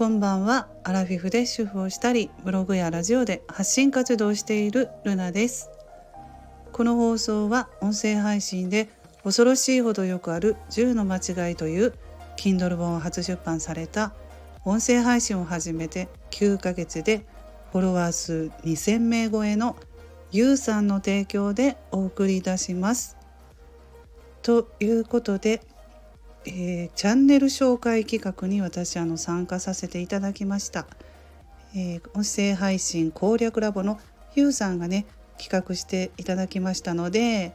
こんばんはアラフィフで主婦をしたりブログやラジオで発信活動をしているルナですこの放送は音声配信で恐ろしいほどよくある10の間違いという Kindle 本を初出版された音声配信を始めて9ヶ月でフォロワー数2000名超えのゆうさんの提供でお送りいたします。ということで、えー、チャンネル紹介企画に私あの参加させていただきました。えー、音声配信攻略ラボのゆうさんがね企画していただきましたので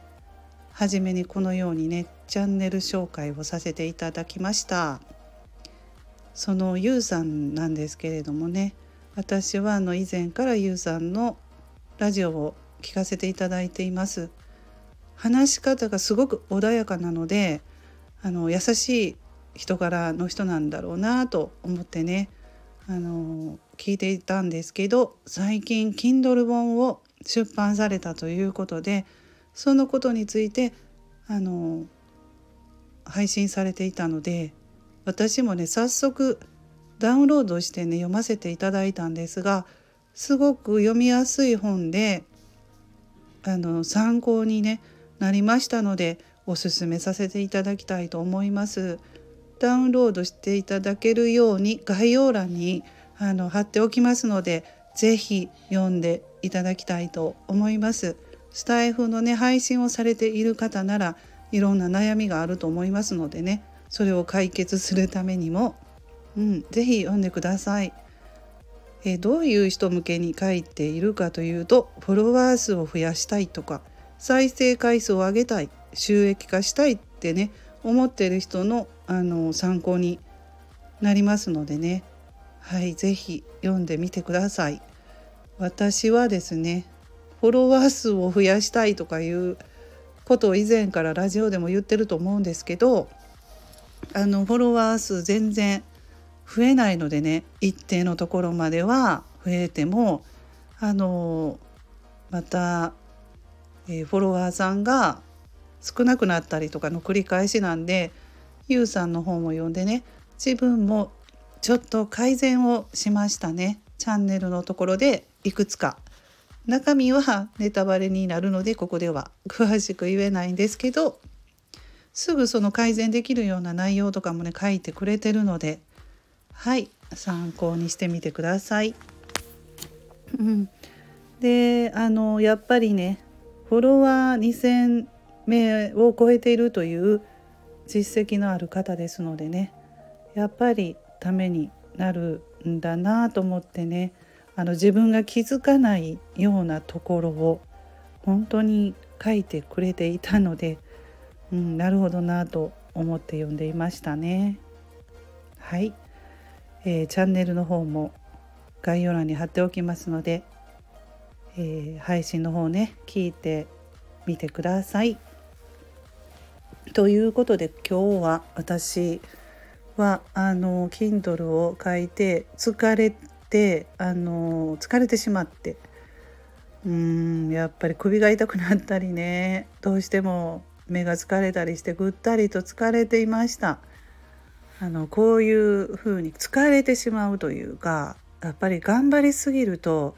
初めにこのようにねチャンネル紹介をさせていただきましたそのゆうさんなんですけれどもね私はあの以前からゆうさんのラジオを聞かせていただいています話し方がすごく穏やかなのであの優しい人柄の人なんだろうなと思ってねあの聞いていたんですけど最近 Kindle 本を出版されたということでそのことについてあの配信されていたので私もね早速ダウンロードしてね読ませていただいたんですがすごく読みやすい本であの参考に、ね、なりましたのでおすすめさせていただきたいと思います。ダウンロードしていただけるように概要欄にあの貼っておきますので是非読んでいただきたいと思います。スタイフのね配信をされている方ならいろんな悩みがあると思いますのでねそれを解決するためにも、うん、是非読んでください。えどういう人向けに書いているかというとフォロワー数を増やしたいとか再生回数を上げたい収益化したいってね思ってる人のあの参考になりますのでねはい是非読んでみてください。私はですねフォロワー数を増やしたいとかいうことを以前からラジオでも言ってると思うんですけどあのフォロワー数全然増えないのでね一定のところまでは増えてもあのまた、えー、フォロワーさんが少なくなったりとかの繰り返しなんでゆうさんの本を読んでね自分もちょっと改善をしましたね。チャンネルのところでいくつか。中身はネタバレになるのでここでは詳しく言えないんですけどすぐその改善できるような内容とかもね書いてくれてるのではい参考にしてみてください。うん、であのやっぱりねフォロワー2,000名を超えているという実績のある方ですのでねやっぱりためになるんだなと思ってねあの自分が気づかないようなところを本当に書いてくれていたので、うん、なるほどなと思って読んでいましたね。はい、えー、チャンネルの方も概要欄に貼っておきますので、えー、配信の方ね聞いてみてください。ということで今日は私はあの Kindle を書いて疲れてあの疲れてしまって。うーんやっぱり首が痛くなったりね。どうしても目が疲れたりしてぐったりと疲れていました。あのこういう風に疲れてしまうというかやっぱり頑張りすぎると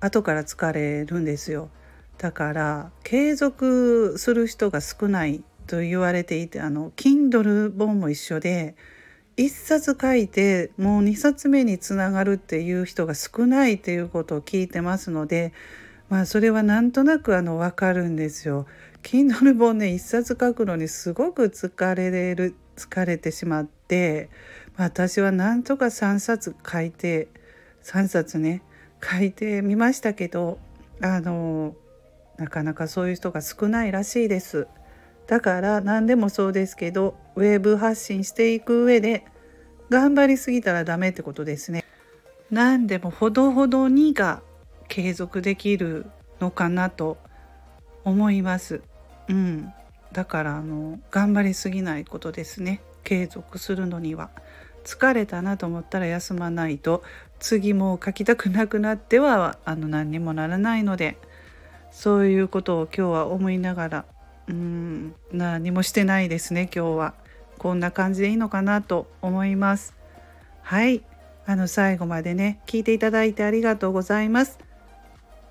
後から疲れるんですよ。だから継続する人が少ないと言われていてあの Kindle 本も一緒で1冊書いてもう2冊目につながるっていう人が少ないっていうことを聞いてますのでまあそれはなんとなくあの分かるんですよ。Kindle 本ね1冊書くのにすごく疲れる疲れてしまって、まあ、私はなんとか3冊書いて3冊ね書いてみましたけどあのなかなかそういう人が少ないらしいです。だから何でもそうですけどウェブ発信していく上で頑張りすぎたらダメってことですね。何でもほどほどにが継続できるのかなと思います。うん、だからあの頑張りすぎないことですね。継続するのには。疲れたなと思ったら休まないと次も書きたくなくなってはあの何にもならないのでそういうことを今日は思いながらうん。何もしてないですね今日は。こんな感じでいいのかなと思います。はい。あの最後までね聞いていただいてありがとうございます。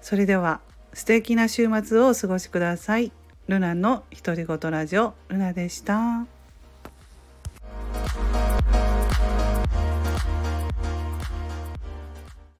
それでは素敵な週末をお過ごしください。ルナの独り言ラジオルナでした。